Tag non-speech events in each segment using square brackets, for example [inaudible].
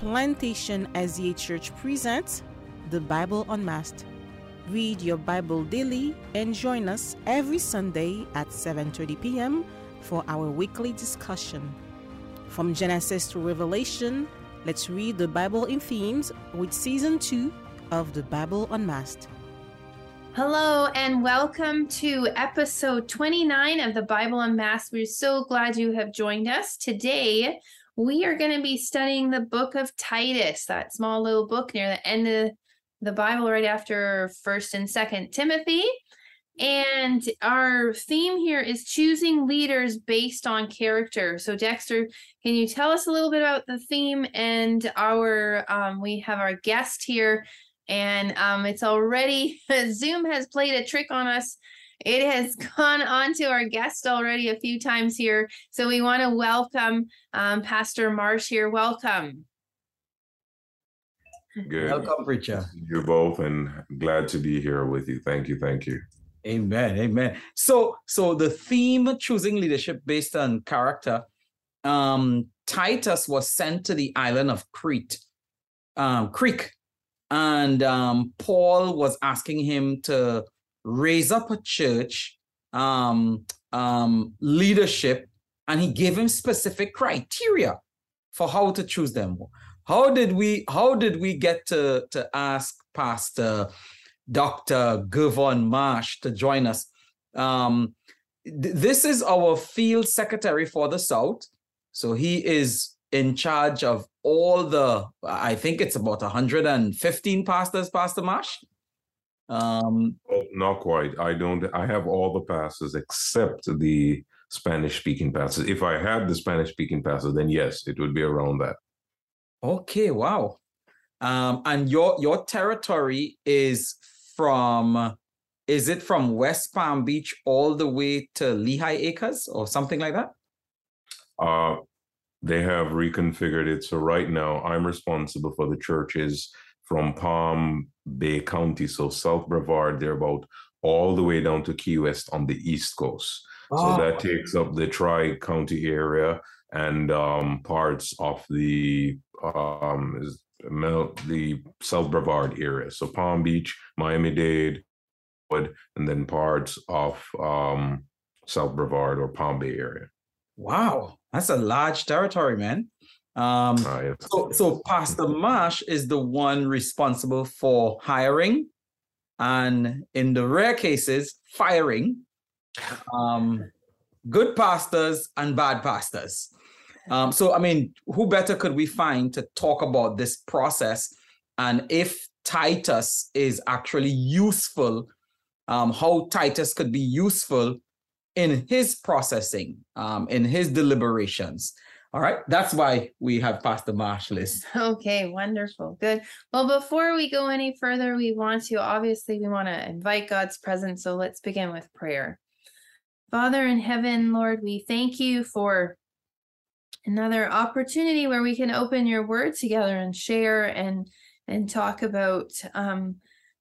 Plantation SDA Church presents the Bible Unmasked. Read your Bible daily and join us every Sunday at 7:30 p.m. for our weekly discussion. From Genesis to Revelation, let's read the Bible in themes with season 2 of the Bible Unmasked. Hello and welcome to episode 29 of the Bible Unmasked. We're so glad you have joined us. Today, we are going to be studying the book of Titus, that small little book near the end of the Bible, right after 1st and 2nd Timothy. And our theme here is choosing leaders based on character. So, Dexter, can you tell us a little bit about the theme? And our um, we have our guest here, and um, it's already [laughs] Zoom has played a trick on us it has [laughs] gone on to our guest already a few times here. So we want to welcome um, Pastor Marsh here. Welcome. Good. Welcome, preacher. You both, and glad to be here with you. Thank you. Thank you. Amen. Amen. So, so the theme choosing leadership based on character. Um, Titus was sent to the island of Crete, um, Creek, and um, Paul was asking him to raise up a church um, um, leadership, and he gave him specific criteria for how to choose them. How did we? How did we get to to ask Pastor Dr. Gervon Marsh to join us? Um, th- this is our field secretary for the South, so he is in charge of all the. I think it's about 115 pastors, Pastor Marsh. Um, oh, not quite. I don't. I have all the passes except the Spanish-speaking passes. If I had the Spanish-speaking passes, then yes, it would be around that. Okay. Wow. Um, and your your territory is from is it from West Palm Beach all the way to Lehigh Acres or something like that? Uh, they have reconfigured it. So right now, I'm responsible for the churches from Palm Bay County, so South Brevard, they're about all the way down to Key West on the East Coast. Oh. So that takes up the Tri County area and um, parts of the um, the South Brevard area. So Palm Beach, Miami Dade, and then parts of um, South Brevard or Palm Bay area. Wow, that's a large territory, man. Um, yes. so, so Pastor Marsh is the one responsible for hiring and in the rare cases, firing um, good pastors and bad pastors. Um, so, I mean, who better could we find to talk about this process and if Titus is actually useful, um, how Titus could be useful in his processing, um, in his deliberations. All right. That's why we have Pastor Marsh list. [laughs] Okay, wonderful. Good. Well, before we go any further, we want to obviously we want to invite God's presence. So let's begin with prayer. Father in heaven, Lord, we thank you for another opportunity where we can open your word together and share and and talk about um,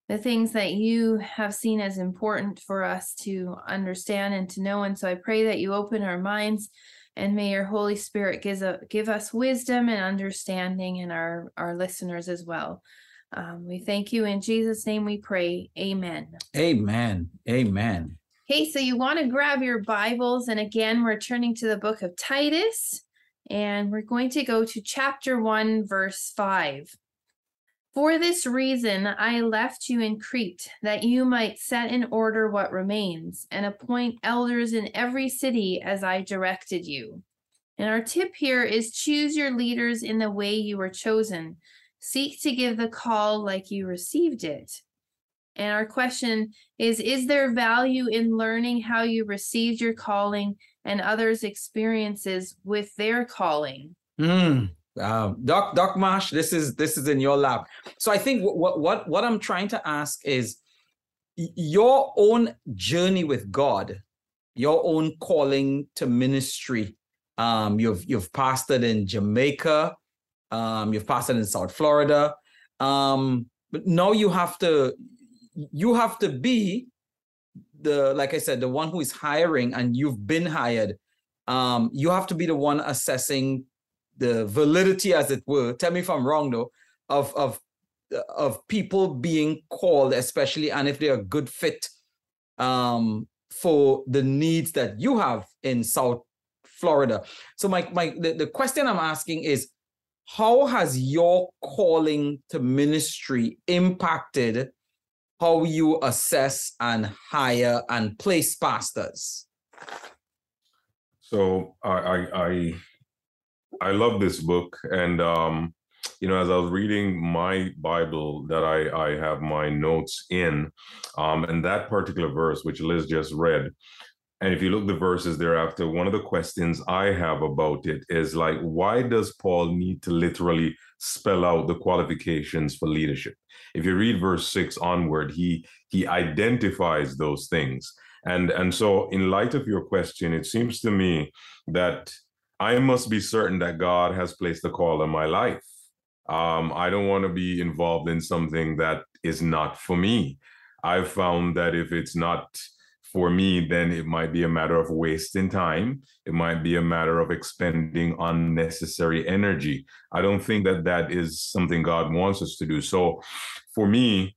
the things that you have seen as important for us to understand and to know. And so I pray that you open our minds and may your Holy Spirit give, a, give us wisdom and understanding and our, our listeners as well. Um, we thank you in Jesus' name we pray. Amen. Amen. Amen. Okay, so you want to grab your Bibles. And again, we're turning to the book of Titus, and we're going to go to chapter 1, verse 5. For this reason I left you in Crete, that you might set in order what remains, and appoint elders in every city as I directed you. And our tip here is choose your leaders in the way you were chosen. Seek to give the call like you received it. And our question is Is there value in learning how you received your calling and others' experiences with their calling? Mm, um, Doc Doc Marsh, this is this is in your lap. So I think what what what I'm trying to ask is your own journey with God, your own calling to ministry. Um, you've you've pastored in Jamaica, um, you've pastored in South Florida, um, but now you have to you have to be the like I said, the one who is hiring, and you've been hired. Um, you have to be the one assessing the validity, as it were. Tell me if I'm wrong, though, of of of people being called, especially, and if they're a good fit um, for the needs that you have in South Florida. So my my the, the question I'm asking is how has your calling to ministry impacted how you assess and hire and place pastors? So I I I, I love this book, and um, you know, as I was reading my Bible that I I have my notes in, um, and that particular verse which Liz just read, and if you look the verses thereafter, one of the questions I have about it is like, why does Paul need to literally spell out the qualifications for leadership? If you read verse six onward, he he identifies those things. And and so in light of your question, it seems to me that I must be certain that God has placed a call in my life. Um, I don't want to be involved in something that is not for me. I've found that if it's not for me, then it might be a matter of wasting time. It might be a matter of expending unnecessary energy. I don't think that that is something God wants us to do. So for me,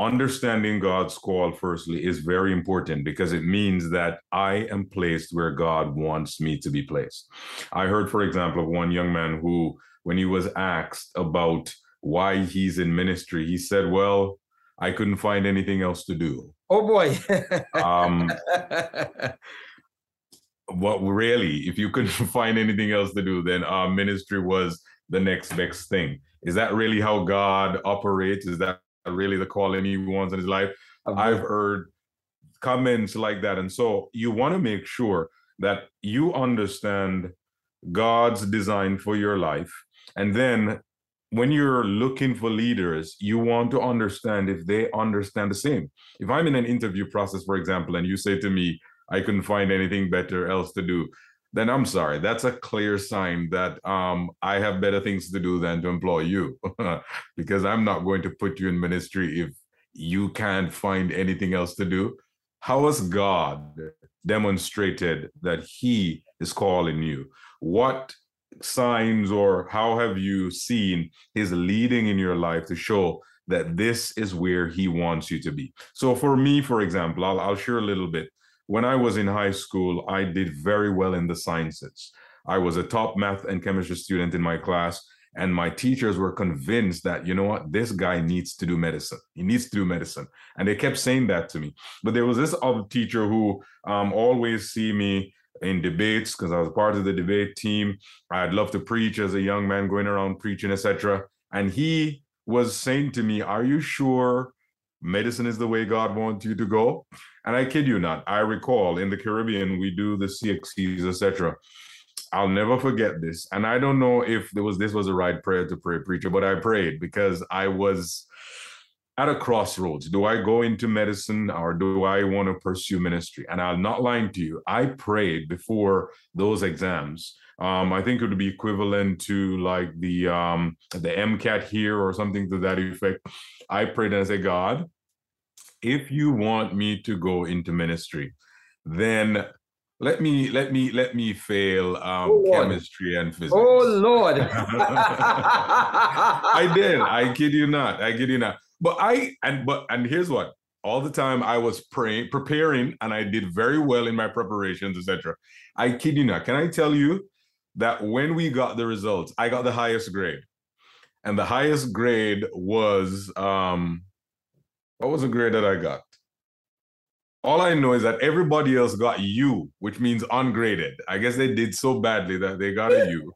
understanding God's call, firstly, is very important because it means that I am placed where God wants me to be placed. I heard, for example, of one young man who, when he was asked about why he's in ministry, he said, Well, I couldn't find anything else to do. Oh boy. um, [laughs] what really, if you couldn't [laughs] find anything else to do, then our ministry was the next best thing. Is that really how God operates? Is that really the calling he wants in his life? I've heard comments like that. And so you want to make sure that you understand God's design for your life. And then when you're looking for leaders, you want to understand if they understand the same. If I'm in an interview process, for example, and you say to me, I couldn't find anything better else to do, then I'm sorry. That's a clear sign that um, I have better things to do than to employ you, [laughs] because I'm not going to put you in ministry if you can't find anything else to do. How has God demonstrated that He is calling you? What signs or how have you seen his leading in your life to show that this is where he wants you to be so for me for example i'll, I'll share a little bit when i was in high school i did very well in the sciences. I was a top math and chemistry student in my class and my teachers were convinced that you know what? This guy needs to do medicine. He needs to do medicine. And they kept saying that to me. But there was this other teacher who um, always see me in debates because I was part of the debate team. I'd love to preach as a young man going around preaching, etc. And he was saying to me, Are you sure medicine is the way God wants you to go? And I kid you not, I recall in the Caribbean, we do the CXCs, etc. I'll never forget this. And I don't know if there was this was a right prayer to pray, preacher, but I prayed because I was at a crossroads. Do I go into medicine or do I want to pursue ministry? And I'm not lying to you. I prayed before those exams. Um, I think it would be equivalent to like the um, the MCAT here or something to that effect. I prayed and I said, God, if you want me to go into ministry, then let me let me let me fail um, oh, chemistry and physics. Oh Lord! [laughs] I did. I kid you not. I kid you not. But I and but and here's what all the time I was praying, preparing, and I did very well in my preparations, etc. I kid you not. Can I tell you that when we got the results, I got the highest grade, and the highest grade was um, what was the grade that I got? All I know is that everybody else got U, which means ungraded. I guess they did so badly that they got a U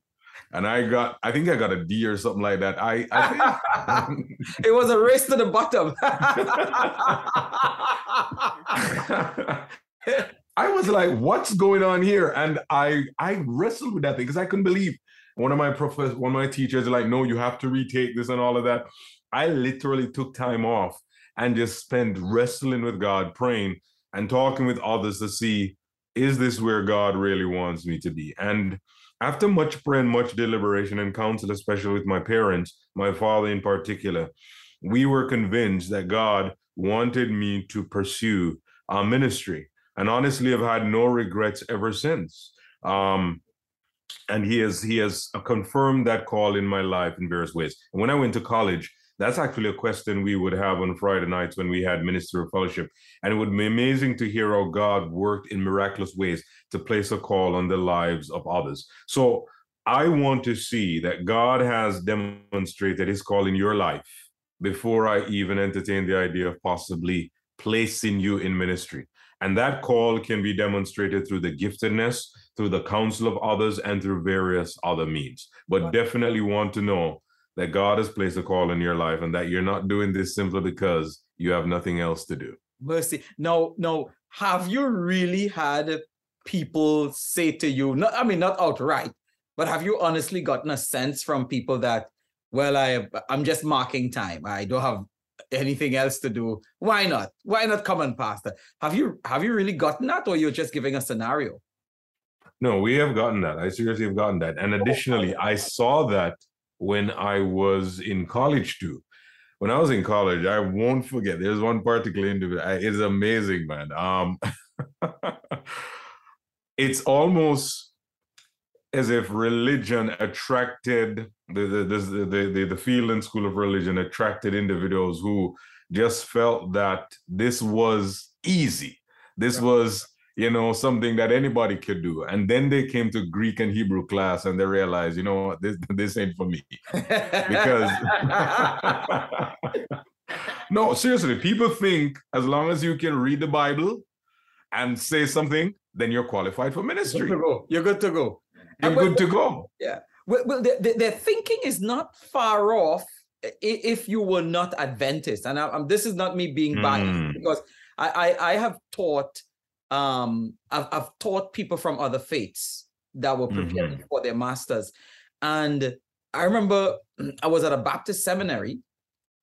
and I got, I think I got a D or something like that. I, I think [laughs] [laughs] it was a race to the bottom. [laughs] I was like, what's going on here? And I, I wrestled with that thing because I couldn't believe one of my professors, one of my teachers, like, no, you have to retake this and all of that. I literally took time off and just spent wrestling with God, praying and talking with others to see, is this where God really wants me to be? And after much prayer and much deliberation and counsel, especially with my parents, my father in particular, we were convinced that God wanted me to pursue our ministry. And honestly, I've had no regrets ever since. Um, and he has he has confirmed that call in my life in various ways. And when I went to college, that's actually a question we would have on Friday nights when we had minister of fellowship. And it would be amazing to hear how God worked in miraculous ways to place a call on the lives of others. So I want to see that God has demonstrated his call in your life before I even entertain the idea of possibly placing you in ministry. And that call can be demonstrated through the giftedness, through the counsel of others, and through various other means. But definitely want to know that God has placed a call in your life and that you're not doing this simply because you have nothing else to do. Mercy. No, no. Have you really had people say to you, not, I mean, not outright, but have you honestly gotten a sense from people that, well, I I'm just marking time. I don't have anything else to do. Why not? Why not come and pastor? Have you have you really gotten that, or you're just giving a scenario? No, we have gotten that. I seriously have gotten that. And oh, additionally, oh. I saw that when I was in college too. When I was in college, I won't forget. There's one particular individual. It's amazing, man. Um, [laughs] it's almost as if religion attracted the the, the the the the field and school of religion attracted individuals who just felt that this was easy. This was you know something that anybody could do and then they came to greek and hebrew class and they realized you know this [laughs] this ain't for me because [laughs] no seriously people think as long as you can read the bible and say something then you're qualified for ministry you're good to go you're good to go. Yeah. Well, well the, the, their thinking is not far off if you were not Adventist. And I, this is not me being biased mm. because I, I, I have taught um I've, I've taught people from other faiths that were preparing mm-hmm. for their masters. And I remember [clears throat] I was at a Baptist seminary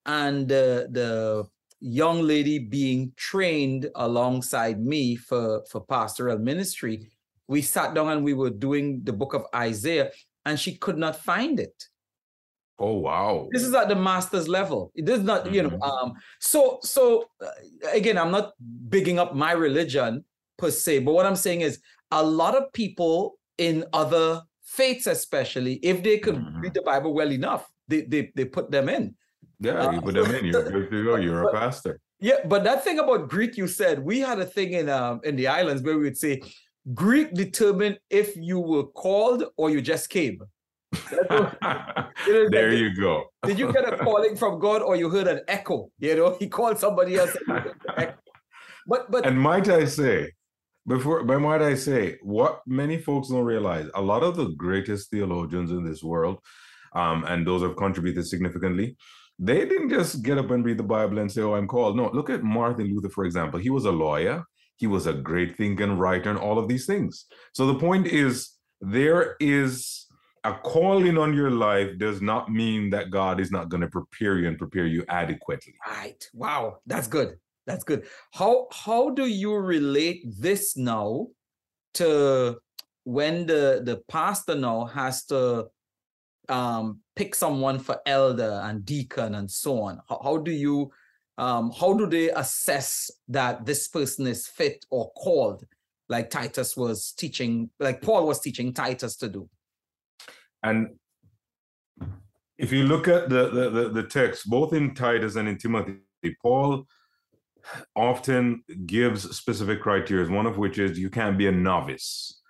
and uh, the young lady being trained alongside me for, for pastoral ministry we sat down and we were doing the book of Isaiah, and she could not find it. Oh wow! This is at the master's level. It is not, mm-hmm. you know. Mm-hmm. Um, so, so uh, again, I'm not bigging up my religion per se, but what I'm saying is a lot of people in other faiths, especially if they could mm-hmm. read the Bible well enough, they they they put them in. Yeah, you uh, put them in. You're good to go. You're but, a pastor. Yeah, but that thing about Greek you said, we had a thing in um in the islands where we would say Greek determined if you were called or you just came. [laughs] there like, you go. did you get a calling from God or you heard an echo? You know, [laughs] he called somebody else. but but and might I say, before by might I say, what many folks don't realize, a lot of the greatest theologians in this world, um, and those have contributed significantly, they didn't just get up and read the Bible and say, Oh, I'm called. No, look at Martin Luther, for example. He was a lawyer he was a great thinker and writer and all of these things. So the point is, there is a calling on your life does not mean that God is not going to prepare you and prepare you adequately. Right. Wow. That's good. That's good. How how do you relate this now to when the the pastor now has to um pick someone for elder and deacon and so on? How, how do you um, how do they assess that this person is fit or called, like Titus was teaching, like Paul was teaching Titus to do? And if you look at the, the, the, the text, both in Titus and in Timothy, Paul often gives specific criteria, one of which is you can't be a novice.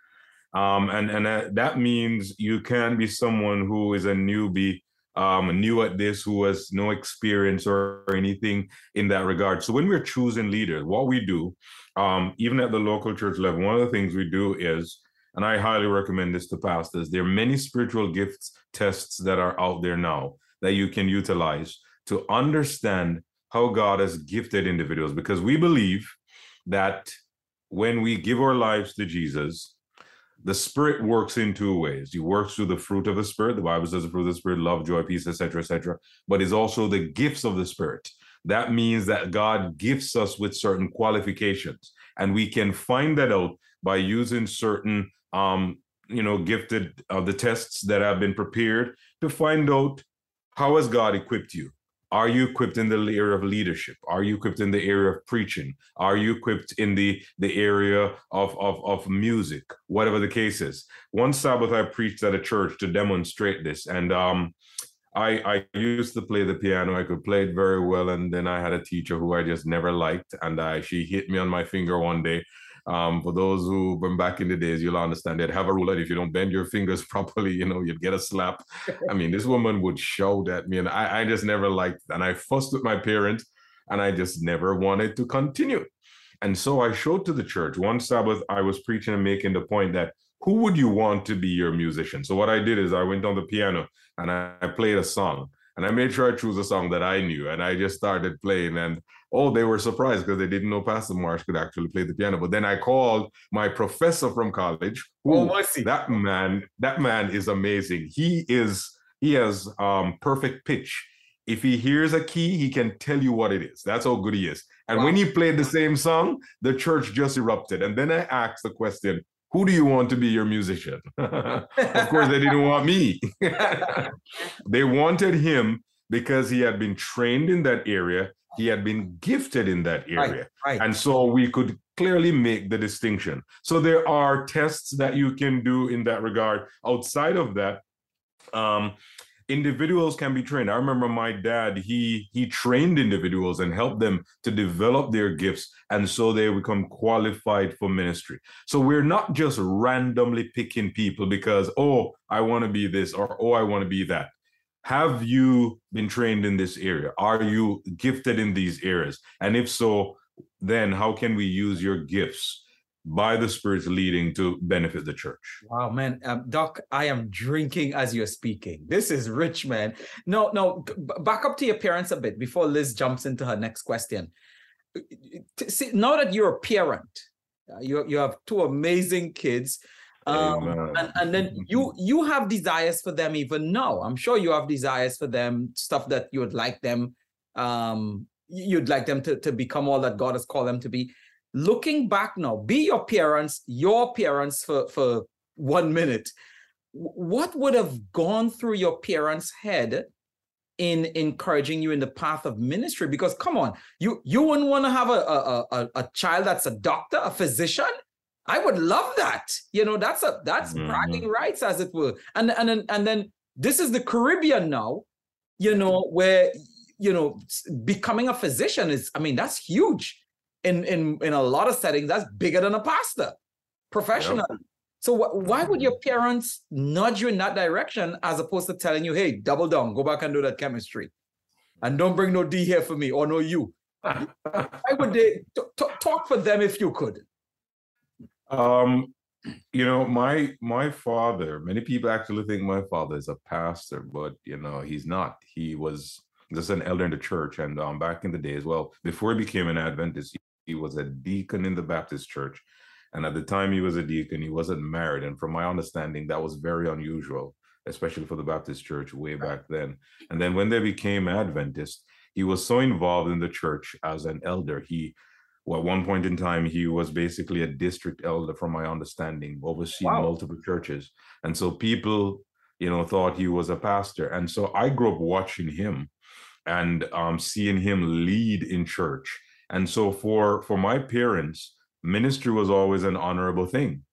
Um, and and uh, that means you can be someone who is a newbie um, new at this, who has no experience or, or, anything in that regard. So when we're choosing leaders, what we do, um, even at the local church level, one of the things we do is, and I highly recommend this to pastors, there are many spiritual gifts tests that are out there now that you can utilize to understand how God has gifted individuals, because we believe that when we give our lives to Jesus, the spirit works in two ways. He works through the fruit of the spirit. The Bible says the fruit of the spirit, love, joy, peace, etc., etc. But it's also the gifts of the spirit. That means that God gifts us with certain qualifications, and we can find that out by using certain, um, you know, gifted uh, the tests that have been prepared to find out how has God equipped you. Are you equipped in the area of leadership are you equipped in the area of preaching are you equipped in the the area of of, of music whatever the case is one sabbath i preached at a church to demonstrate this and um I, I used to play the piano. I could play it very well. And then I had a teacher who I just never liked. And I, she hit me on my finger one day um, for those who've been back in the days, you'll understand they'd have a rule that if you don't bend your fingers [laughs] properly, you know, you'd get a slap. I mean, this woman would shout at me, and I, I just never liked, and I fussed with my parents, and I just never wanted to continue. And so I showed to the church one Sabbath, I was preaching and making the point that who would you want to be your musician? So what I did is I went on the piano and I, I played a song and I made sure I chose a song that I knew and I just started playing and oh, they were surprised because they didn't know Pastor Marsh could actually play the piano. But then I called my professor from college. Who, oh, that man, that man is amazing. He is, he has um, perfect pitch. If he hears a key, he can tell you what it is. That's how good he is. And wow. when he played the same song, the church just erupted. And then I asked the question, who do you want to be your musician? [laughs] of course, they didn't want me. [laughs] they wanted him because he had been trained in that area he had been gifted in that area. Right, right. And so we could clearly make the distinction. So there are tests that you can do in that regard. Outside of that, um, individuals can be trained. I remember my dad, he he trained individuals and helped them to develop their gifts and so they become qualified for ministry. So we're not just randomly picking people because oh, I want to be this or oh, I want to be that have you been trained in this area? Are you gifted in these areas? And if so, then how can we use your gifts by the Spirit's leading to benefit the church? Wow, man. Um, Doc, I am drinking as you're speaking. This is rich, man. No, no, back up to your parents a bit before Liz jumps into her next question. See, now that you're a parent, uh, you, you have two amazing kids um, and, and then you you have desires for them even now i'm sure you have desires for them stuff that you would like them um you'd like them to, to become all that god has called them to be looking back now be your parents your parents for for one minute what would have gone through your parents head in encouraging you in the path of ministry because come on you you wouldn't want to have a, a, a, a child that's a doctor a physician I would love that. You know, that's a that's mm-hmm. bragging rights, as it were. And and then and then this is the Caribbean now, you know, where you know becoming a physician is, I mean, that's huge in in in a lot of settings. That's bigger than a pastor, professional. Yep. So wh- why would your parents nudge you in that direction as opposed to telling you, "Hey, double down, go back and do that chemistry, and don't bring no D here for me or no you"? why would they t- t- talk for them if you could? Um, you know, my my father. Many people actually think my father is a pastor, but you know, he's not. He was just an elder in the church, and um, back in the day as well, before he became an Adventist, he, was a deacon in the Baptist church. And at the time he was a deacon, he wasn't married. And from my understanding, that was very unusual, especially for the Baptist church way back then. And then when they became Adventist, he was so involved in the church as an elder. He well, at one point in time, he was basically a district elder, from my understanding, overseeing wow. multiple churches. And so people, you know, thought he was a pastor. And so I grew up watching him and um, seeing him lead in church. And so for for my parents, ministry was always an honorable thing.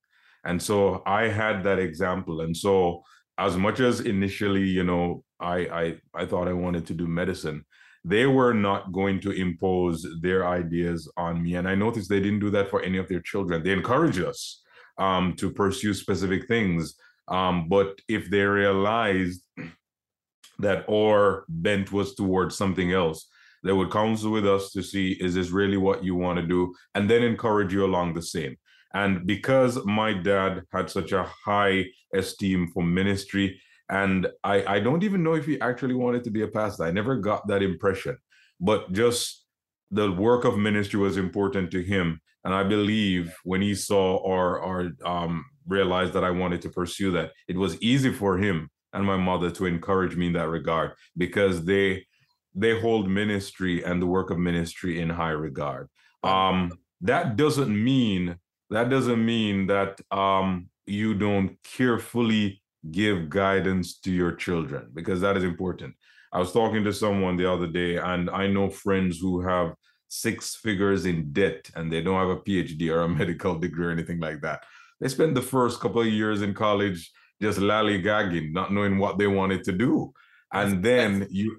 And so I had that example. And so as much as initially, you know, I I I thought I wanted to do medicine, they were not going to impose their ideas on me. And I noticed they didn't do that for any of their children. They encouraged us um, to pursue specific things. Um, but if they realized [clears throat] that our bent was towards something else, they would counsel with us to see is this really what you want to do, and then encourage you along the same. And because my dad had such a high esteem for ministry, and I, I don't even know if he actually wanted to be a pastor. I never got that impression. But just the work of ministry was important to him. And I believe when he saw or um, realized that I wanted to pursue that, it was easy for him and my mother to encourage me in that regard because they they hold ministry and the work of ministry in high regard. Um, that doesn't mean that doesn't mean that um, you don't carefully give guidance to your children because that is important. I was talking to someone the other day, and I know friends who have six figures in debt and they don't have a PhD or a [laughs] medical degree or anything like that. They spent the first couple of years in college just lollygagging, not knowing what they wanted to do. And then you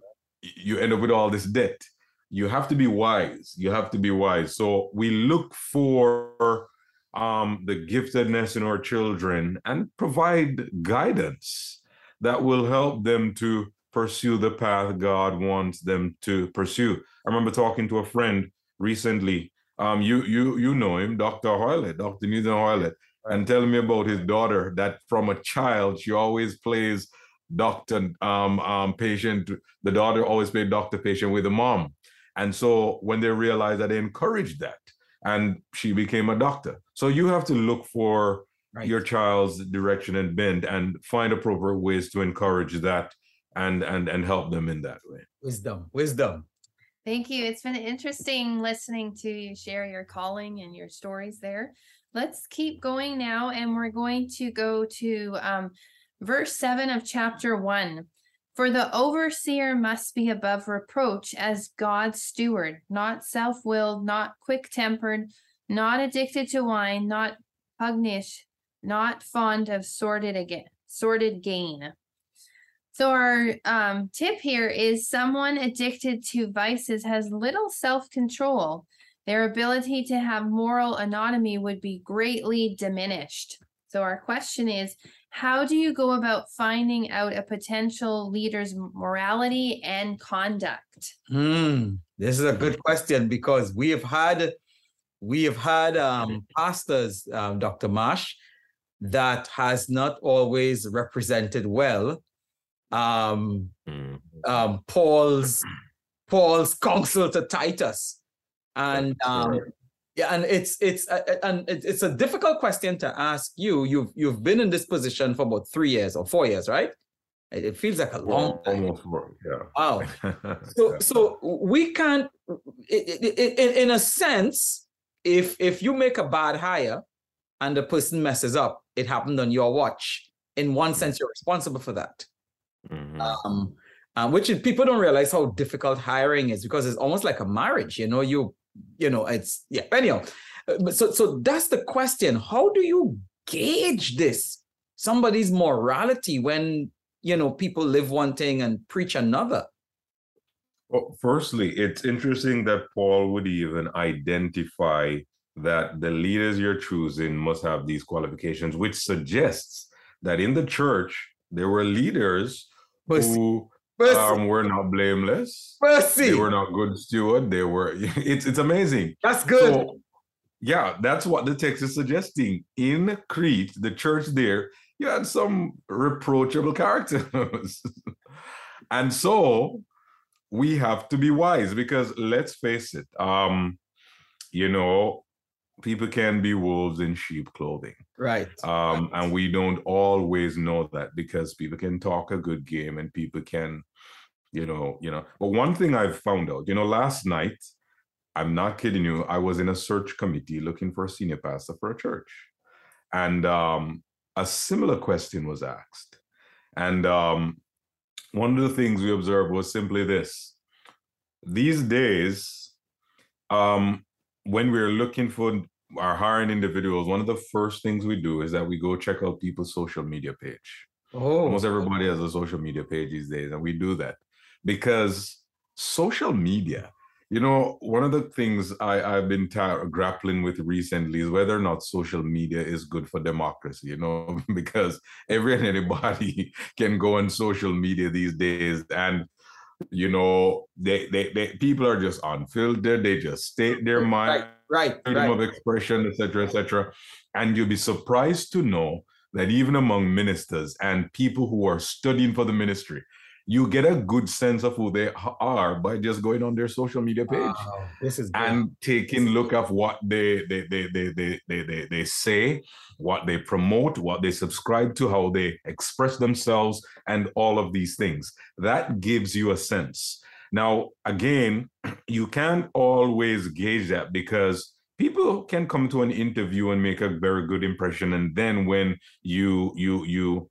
you end up with all this debt. You have to be wise. You have to be wise. So we look for um, the giftedness in our children and provide guidance that will help them to pursue the path God wants them to pursue. I remember talking to a friend recently. Um, you you you know him, Dr. Hoylett, Dr. Newton Hoylett, and telling me about his daughter that from a child she always plays doctor um, um patient. The daughter always played doctor patient with the mom. And so when they realized that they encouraged that and she became a doctor. So you have to look for right. your child's direction and bend and find appropriate ways to encourage that and and and help them in that way wisdom wisdom thank you it's been interesting listening to you share your calling and your stories there let's keep going now and we're going to go to um, verse 7 of chapter 1 for the overseer must be above reproach as God's steward, not self willed, not quick tempered, not addicted to wine, not pugnish, not fond of sordid, again, sordid gain. So our um, tip here is someone addicted to vices has little self-control. Their ability to have moral autonomy would be greatly diminished. So our question is, how do you go about finding out a potential leader's morality and conduct? Hmm, this is a good question because we have had we have had um, pastors, um, Dr. Marsh, that has not always represented well um, mm. um, Paul's [clears throat] Paul's counsel to Titus, and um, yeah, and it's it's uh, uh and it's a difficult question to ask you. You've you've been in this position for about three years or four years, right? It feels like a long time. Almost four, yeah. Wow. [laughs] so so we can't, in, in a sense, if if you make a bad hire and the person messes up, it happened on your watch. In one sense, you're responsible for that. Mm-hmm. Um, um, which people don't realize how difficult hiring is because it's almost like a marriage. You know, you you know, it's yeah. Anyhow, uh, but so so that's the question. How do you gauge this somebody's morality when you know people live one thing and preach another? Well, firstly, it's interesting that Paul would even identify that the leaders you're choosing must have these qualifications, which suggests that in the church there were leaders who Mercy. Um, were not blameless. Mercy. They were not good steward. They were. [laughs] It's it's amazing. That's good. So, yeah, that's what the text is suggesting. In Crete, the church there, you had some reproachable characters, [laughs] and so we have to be wise because let's face it. Um, you know, people can be wolves in sheep clothing. Right. Um, and we don't always know that because people can talk a good game and people can, you know, you know. But one thing I've found out, you know, last night, I'm not kidding you, I was in a search committee looking for a senior pastor for a church. And um, a similar question was asked. And um, one of the things we observed was simply this. These days, um, when we're looking for our hiring individuals, one of the first things we do is that we go check out people's social media page. Oh. Almost everybody has a social media page these days, and we do that because social media. You know, one of the things I, I've been grappling with recently is whether or not social media is good for democracy. You know, [laughs] because every and anybody [laughs] can go on social media these days, and you know, they, they, they people are just unfiltered. They just state their mind, right, right freedom right. of expression, etc., etc. And you'll be surprised to know that even among ministers and people who are studying for the ministry, you get a good sense of who they are by just going on their social media page wow, this is and taking look of what they they, they they they they they they say what they promote what they subscribe to how they express themselves and all of these things. That gives you a sense. Now again [clears throat] you can't always gauge that because people can come to an interview and make a very good impression and then when you you you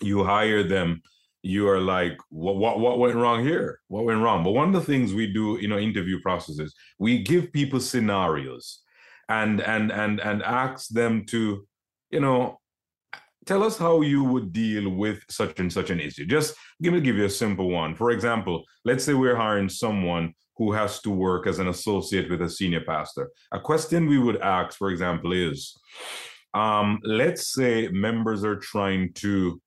you hire them you are like, what, what, what went wrong here? What went wrong? But one of the things we do in our interview processes, we give people scenarios and and and and ask them to, you know, tell us how you would deal with such and such an issue. Just give me give you a simple one. For example, let's say we're hiring someone who has to work as an associate with a senior pastor. A question we would ask, for example, is um, let's say members are trying to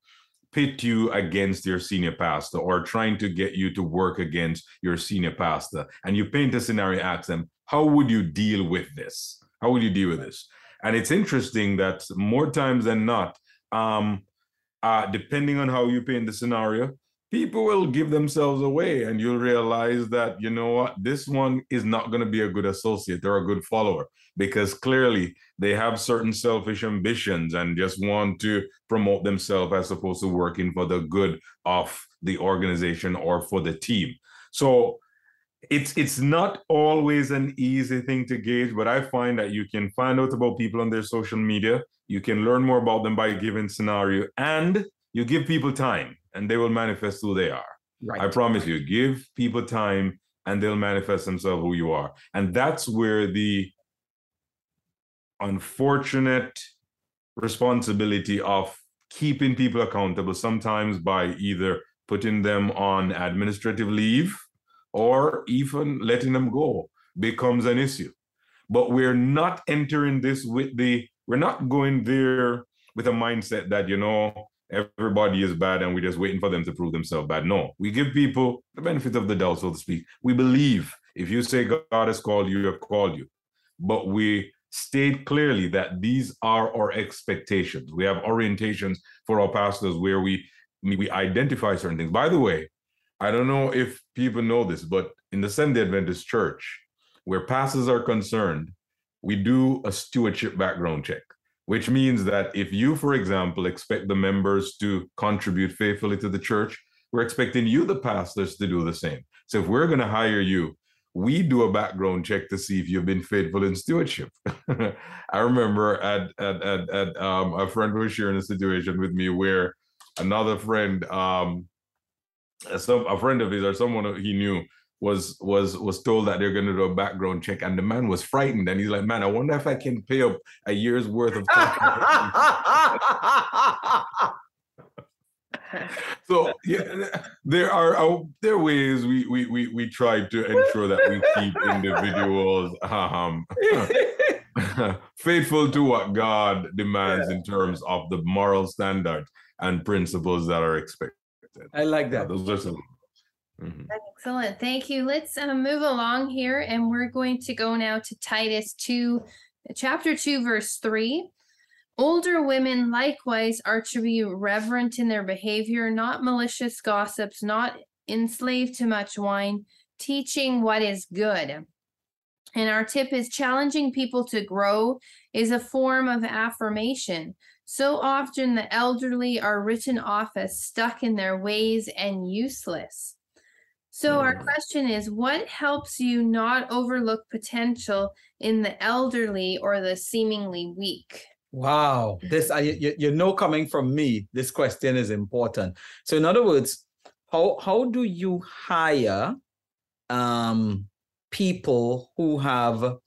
pit you against your senior pastor or trying to get you to work against your senior pastor. And you paint a scenario ask them how would you deal with this? How would you deal with this? And it's interesting that more times than not um uh depending on how you paint the scenario people will give themselves away and you'll realize that you know what this one is not going to be a good associate or a good follower because clearly they have certain selfish ambitions and just want to promote themselves as opposed to working for the good of the organization or for the team. So it's it's not always an easy thing to gauge but i find that you can find out about people on their social media you can learn more about them by giving scenario and you give people time and they will manifest who they are Right. I promise you, give people time and they'll manifest themselves who you are. And that's where the unfortunate responsibility of keeping people accountable, sometimes by either putting them on administrative leave or even letting them go, becomes an issue. But we're not entering this with the, we're not going there with a mindset that, you know, everybody is bad and we're just waiting for them to prove themselves bad. No, we give people the benefit of the doubt, so to speak. We believe if you say God has called you, you have called you. But we state clearly that these are our expectations. We have orientations for our pastors where we we identify certain things. By the way, I don't know if people know this, but in the Seventh Adventist Church, where pastors are concerned, we do a stewardship background check which means that if you, for example, expect the members to contribute faithfully to the church, we're expecting you, the pastors, to do the same. So if we're going to hire you, we do a background check to see if you've been faithful in stewardship. [laughs] I remember at, at, at, at um, a friend was sharing a situation with me where another friend, um, some a friend of his or someone he knew was was was told that they're going to do a background check and the man was frightened and he's like man i wonder if i can pay up a year's worth of [laughs] so yeah there are uh, there are ways we, we we we try to ensure that we keep individuals um [laughs] faithful to what god demands in terms of the moral standards and principles that are expected. I like Yeah, that. those are some Mhm. Excellent. Thank you. Let's uh, move along here and we're going to go now to Titus 2, chapter 2, verse 3. Older women likewise are to be reverent in their behavior, not malicious gossips, not enslaved to much wine, teaching what is good. And our tip is challenging people to grow is a form of affirmation. So often the elderly are written off as stuck in their ways and useless. So our Mm. question is what helps you not overlook potential in the elderly or the seemingly weak? Wow, this I you, you know coming from me, this question is important. So in other words, how how do you hire um people who have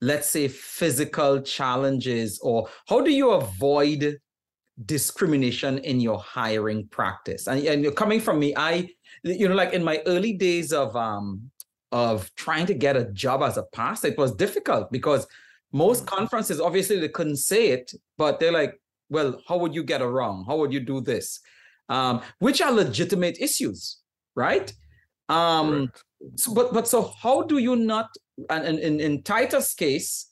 let's say physical challenges or how do you avoid discrimination in your hiring practice? And, and you're coming from me, I you know like in my early days of um of trying to get a job as a pastor, it was difficult because most conferences obviously they couldn't say it but they're like well how would you get around? How would you do this? Um, which are legitimate issues right? Um so, but but so how do you not and and in, in titus case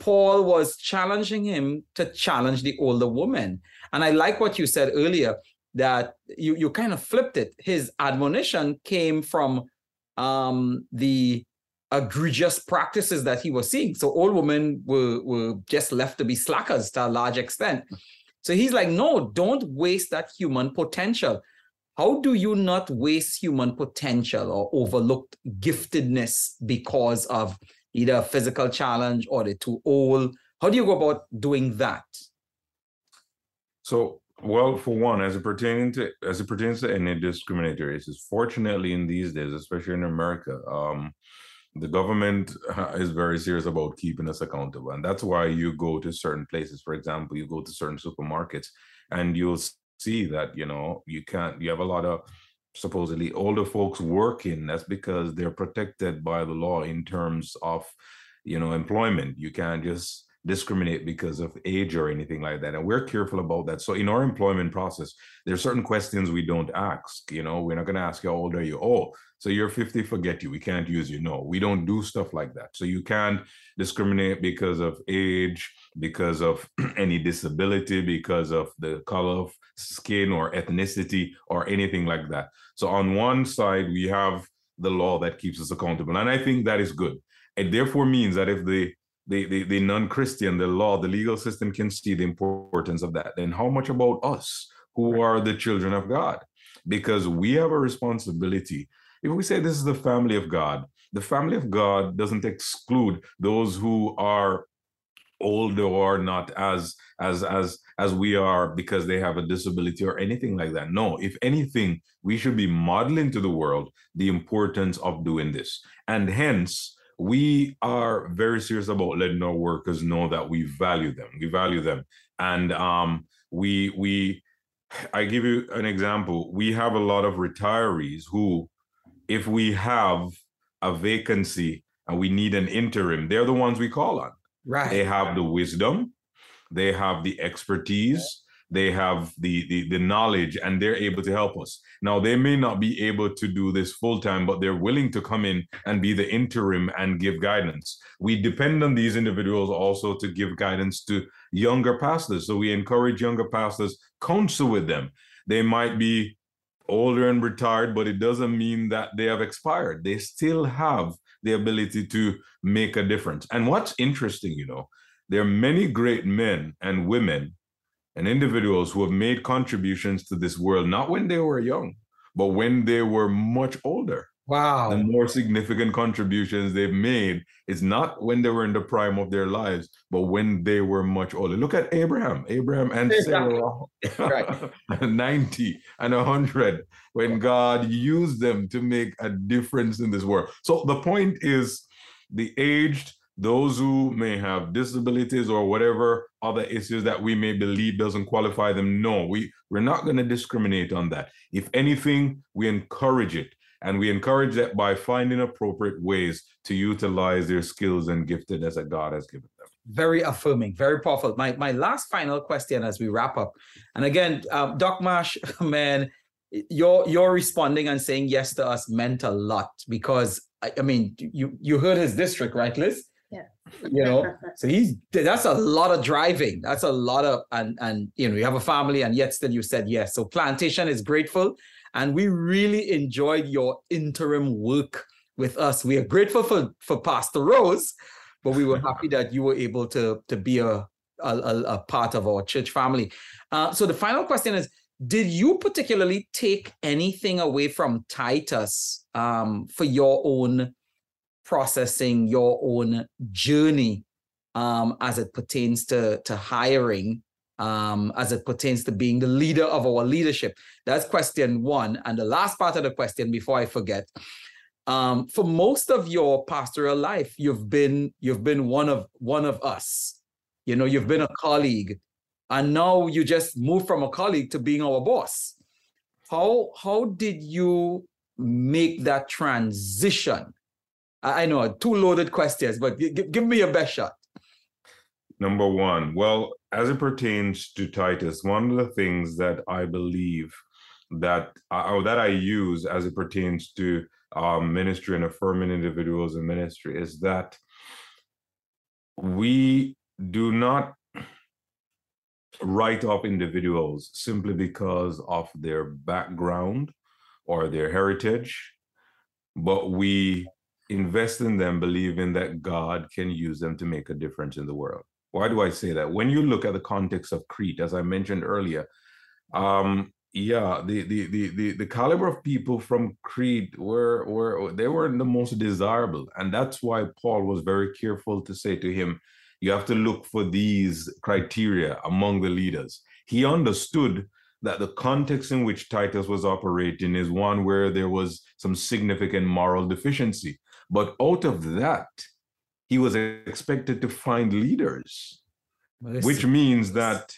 paul was challenging him to challenge the older woman. And i like what you said earlier that you you kind of flipped it his admonition came from um the egregious practices that he was seeing. So old women were, were just left to be slackers to a large extent. So he's like, no, don't waste that human potential. How do you not waste human potential or overlook giftedness because of either a physical challenge or they're too old? How do you go about doing that? So Well, for one, as it pertains to as it pertains to any discriminatory races, fortunately in these days, especially in America, um, the government [laughs] is very serious about keeping us accountable, and that's why you go to certain places. For example, you go to certain supermarkets, and you'll see that you know you can't. You have a lot of supposedly older folks working. That's because they're protected by the law in terms of you know employment. You can't just discriminate because of age or anything like that. And we're careful about that. So in our employment process, there are certain questions we don't ask. You know, we're not going to ask you how old are you? Oh, so you're 50, forget you. We can't use you. No, we don't do stuff like that. So you can't discriminate because of age, because of [clears throat] any disability, because of the color of skin or ethnicity or anything like that. So on one side, we have the law that keeps us accountable. And I think that is good. It therefore means that if the the, the, the non-Christian, the law, the legal system can see the importance of that. Then how much about us who are the children of God? Because we have a responsibility. If we say this is the family of God, the family of God doesn't exclude those who are older or not as as as as we are because they have a disability or anything like that no if anything we should be modeling to the world the importance of doing this and hence we are very serious about letting our workers know that we value them. We value them, and um, we we. I give you an example. We have a lot of retirees who, if we have a vacancy and we need an interim, they're the ones we call on. Right. They have the wisdom, they have the expertise, they have the, the the knowledge and they're able to help us. Now they may not be able to do this full time but they're willing to come in and be the interim and give guidance. We depend on these individuals also to give guidance to younger pastors. So we encourage younger pastors counsel with them. They might be older and retired but it doesn't mean that they have expired. They still have the ability to make a difference. And what's interesting you know there are many great men and women and individuals who have made contributions to this world, not when they were young, but when they were much older. Wow. The more significant contributions they've made is not when they were in the prime of their lives, but when they were much older. Look at Abraham, Abraham and Sarah, right. [laughs] 90 and 100, when God used them to make a difference in this world. So the point is the aged those who may have disabilities or whatever other issues that we may believe doesn't qualify them no we we're not going to discriminate on that. If anything we encourage it and we encourage that by finding appropriate ways to utilize their skills and giftedness that god has given them. Very affirming very powerful. My my last final question as we wrap up and again um, doc marsh [laughs] man your your responding and saying yes to us meant a lot because I, mean you you heard his district right liz. You know, so he's that's a lot of driving. That's a lot of and and you know, you have a family and yet still you said yes. So plantation is grateful and we really enjoyed your interim work with us. We are grateful for for Pastor Rose, but we were [laughs] happy that you were able to to be a a, a part of our church family. Uh, so the final question is did you particularly take anything away from Titus um, for your own processing your own journey um, as it pertains to, to hiring, um, as it pertains to being the leader of our leadership? That's question one. And the last part of the question, before I forget, um, for most of your pastoral life, you've been you've been one of one of us. You know, you've been a colleague, and now you just moved from a colleague to being our boss. How how did you make that transition? I know two loaded questions, but give, give me your best shot. Number one, well, as it pertains to Titus, one of the things that I believe that uh, or that I use as it pertains to um, ministry and affirming individuals in ministry is that we do not write off individuals simply because of their background or their heritage, but we invest in them believing that God can use them to make a difference in the world. Why do I say that? When you look at the context of Crete, as I mentioned earlier, um, yeah, the, the the the the caliber of people from Crete were were they were the most desirable, and that's why Paul was very careful to say to him, "You have to look for these criteria among the leaders." he understood that the context in which Titus was operating is one where there was some significant moral deficiency. But out of that, he was expected to find leaders, which means that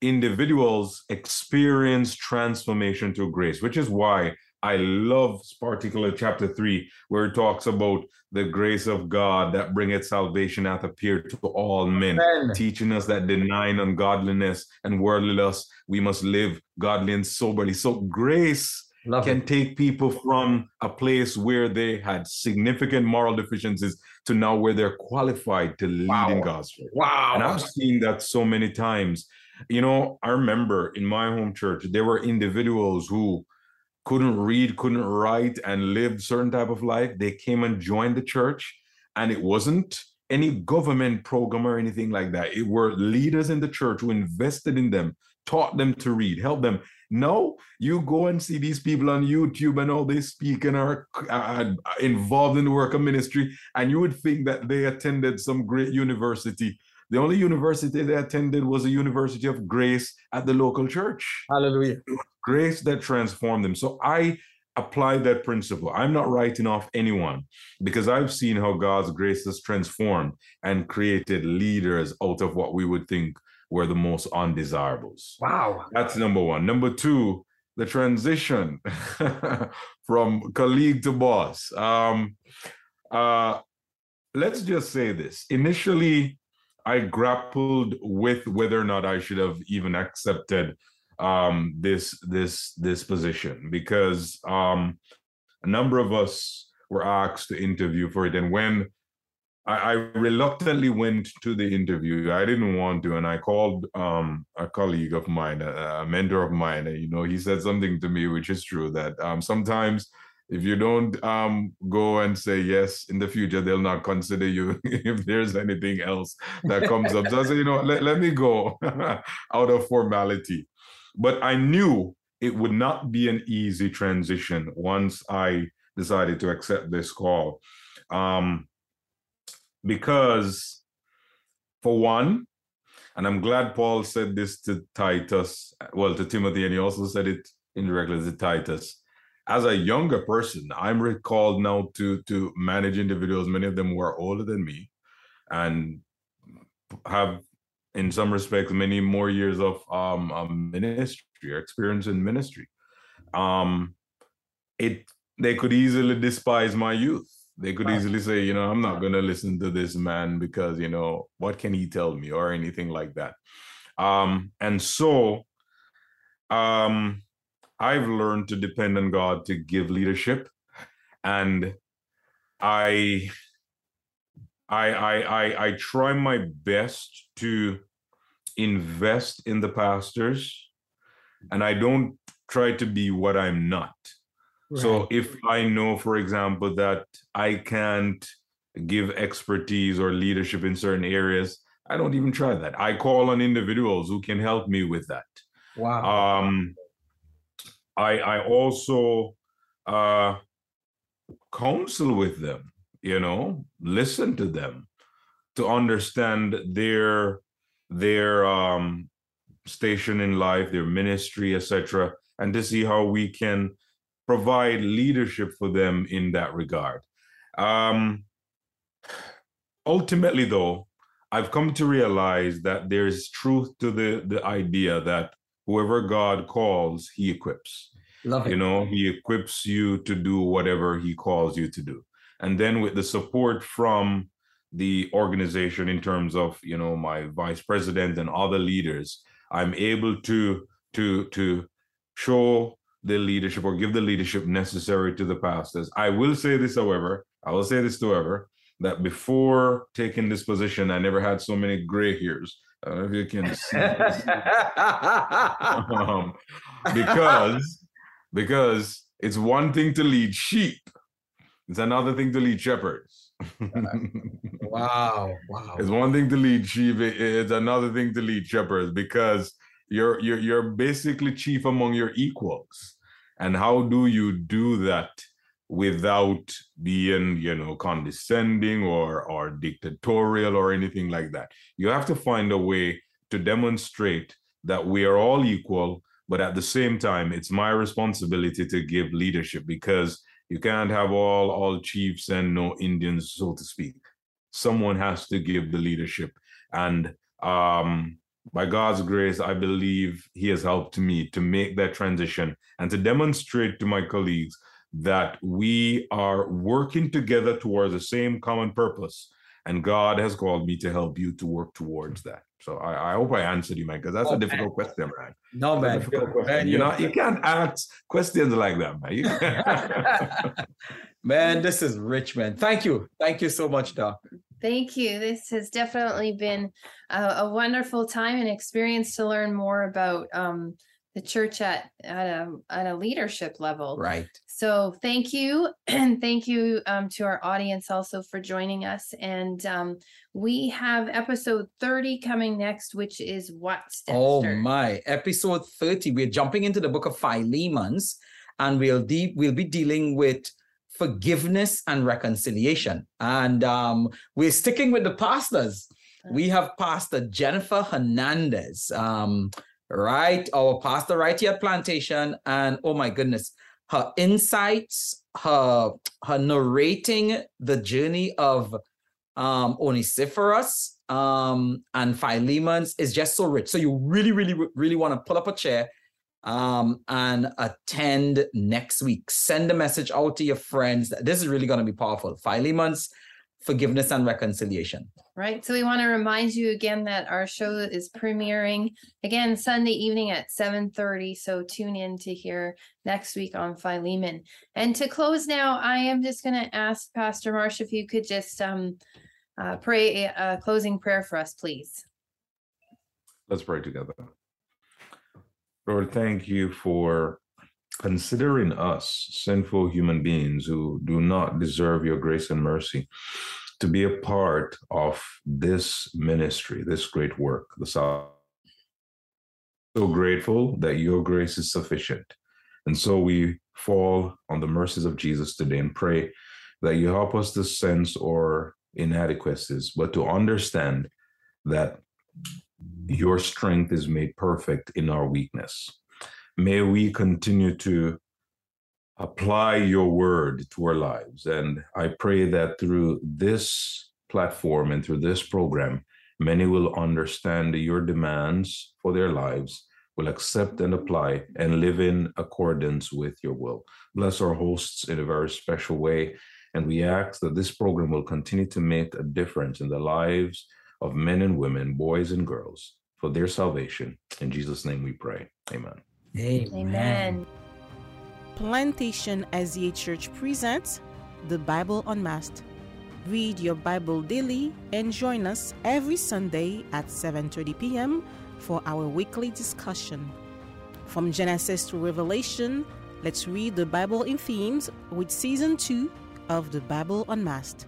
individuals experience transformation through grace, which is why I love particular chapter three, where it talks about the grace of God that bringeth salvation hath appeared to all men, Amen. teaching us that denying ungodliness and worldliness, we must live godly and soberly. So grace love can it. take people from a place where they had significant moral deficiencies to now where they're qualified to lead wow. in God's church. Wow. And I've seen that so many times. You know, I remember in my home church, there were individuals who couldn't read, couldn't write, and lived certain type of life, they came and joined the church. And it wasn't any government program or anything like that. It were leaders in the church who invested in them, taught them to read, helped them. No, you go and see these people on YouTube and all they speak and are uh, involved in the work of ministry, and you would think that they attended some great university. The only university they attended was a University of Grace at the local church. Hallelujah grace that transformed them. So I apply that principle. I'm not writing off anyone because I've seen how God's grace has transformed and created leaders out of what we would think were the most undesirables. Wow. That's number one. Number two, the transition [laughs] from colleague to boss. Um, uh, let's just say this. Initially, I grappled with whether or not I should have even accepted um, this this this position because um, a number of us were asked to interview for it, and when I, I, reluctantly went to the interview, I didn't want to, and I called um, a colleague of mine, a, a, mentor of mine. And, you know, he said something to me which is true that um, sometimes if you don't um, go and say yes in the future, they'll not consider you [laughs] if there's anything else that comes up. So I said, you know, let, let me go [laughs] out of formality. But I knew it would not be an easy transition once I decided to accept this call. Um, because, for one, and I'm glad Paul said this to Titus, well, to Timothy, and he also said it indirectly to Titus. As a younger person, I'm recalled now to to manage individuals, many of them who are older than me, and have in some respects many more years of um, ministry or experience in ministry. Um it they could easily despise my youth they could easily say you know i'm not going to listen to this man because you know what can he tell me? or anything like that. Um and so um i've learned to depend on god to give leadership. And i I, I I I try my best to invest in the pastors, and I don't try to be what I'm not. Right. So if I know, for example, that I can't give expertise or leadership in certain areas, I don't even try that. I call on individuals who can help me with that. Wow. Um, I I also uh, counsel with them you know listen to them to understand their their um station in life their ministry etc and to see how we can provide leadership for them in that regard. Um ultimately though i've come to realize that there's truth to the the idea that whoever god calls he equips. Love it. you know he equips you to do whatever he calls you to do. And then with the support from the organization in terms of you know my vice president and other leaders i'm able to to to show the leadership or give the leadership necessary to the pastors i will say this however i will say this however that before taking this position i never had so many gray hairs i don't know if you can see [laughs] um, because because it's one thing to lead sheep it's another thing to lead shepherds. wow, wow. It's one thing to lead sheep. It's another thing to lead shepherds because you're you're you're basically chief among your equals. And how do you do that without being, you know, condescending or or dictatorial or anything like that? You have to find a way to demonstrate that we are all equal, but at the same time, it's my responsibility to give leadership because you can't have all all chiefs and no Indians, so to speak. Someone has to give the leadership, and um, by God's grace, I believe He has helped me to make that transition and to demonstrate to my colleagues that we are working together towards the same common purpose. And God has called me to help you to work towards that. So I, I hope I answered you, man, because that's oh, a difficult man. question, man. No, man. Question. man you know, you can't ask questions like that, man. [laughs] man, this is rich, man. Thank you. Thank you so much, Doc. Thank you. This has definitely been a, a wonderful time and experience to learn more about um, the church at at a at a leadership level. Right. So thank you, [clears throat] and thank you um, to our audience also for joining us. And um, we have episode thirty coming next, which is what? Oh my! Episode thirty. We're jumping into the book of Philemons, and we'll de- we'll be dealing with forgiveness and reconciliation. And um, we're sticking with the pastors. We have Pastor Jennifer Hernandez, um, right? Our pastor right here at Plantation. And oh my goodness, her insights, her her narrating the journey of um Onesiphorus um and Philemon's is just so rich. So you really, really, really want to pull up a chair um, and attend next week. Send a message out to your friends. This is really going to be powerful. Philemon's forgiveness and reconciliation. Right. So we want to remind you again that our show is premiering again Sunday evening at 7:30. So tune in to hear next week on Philemon. And to close now, I am just going to ask Pastor Marsh if you could just um, uh, pray a, a closing prayer for us, please. Let's pray together. Lord, thank you for considering us, sinful human beings who do not deserve your grace and mercy, to be a part of this ministry, this great work, the. So grateful that your grace is sufficient. And so we fall on the mercies of Jesus today and pray that you help us to sense our inadequacies, but to understand that your strength is made perfect in our weakness. May we continue to apply your word to our lives. And I pray that through this platform and through this program, many will understand your demands for their lives, will accept and apply, and live in accordance with your will. Bless our hosts in a very special way. And we ask that this program will continue to make a difference in the lives of men and women, boys and girls, for their salvation. In Jesus' name we pray. Amen. Amen. Amen. Plantation SDA Church presents the Bible Unmasked. Read your Bible daily and join us every Sunday at 7:30 p.m. for our weekly discussion. From Genesis to Revelation, let's read the Bible in themes with season 2 of the Bible Unmasked.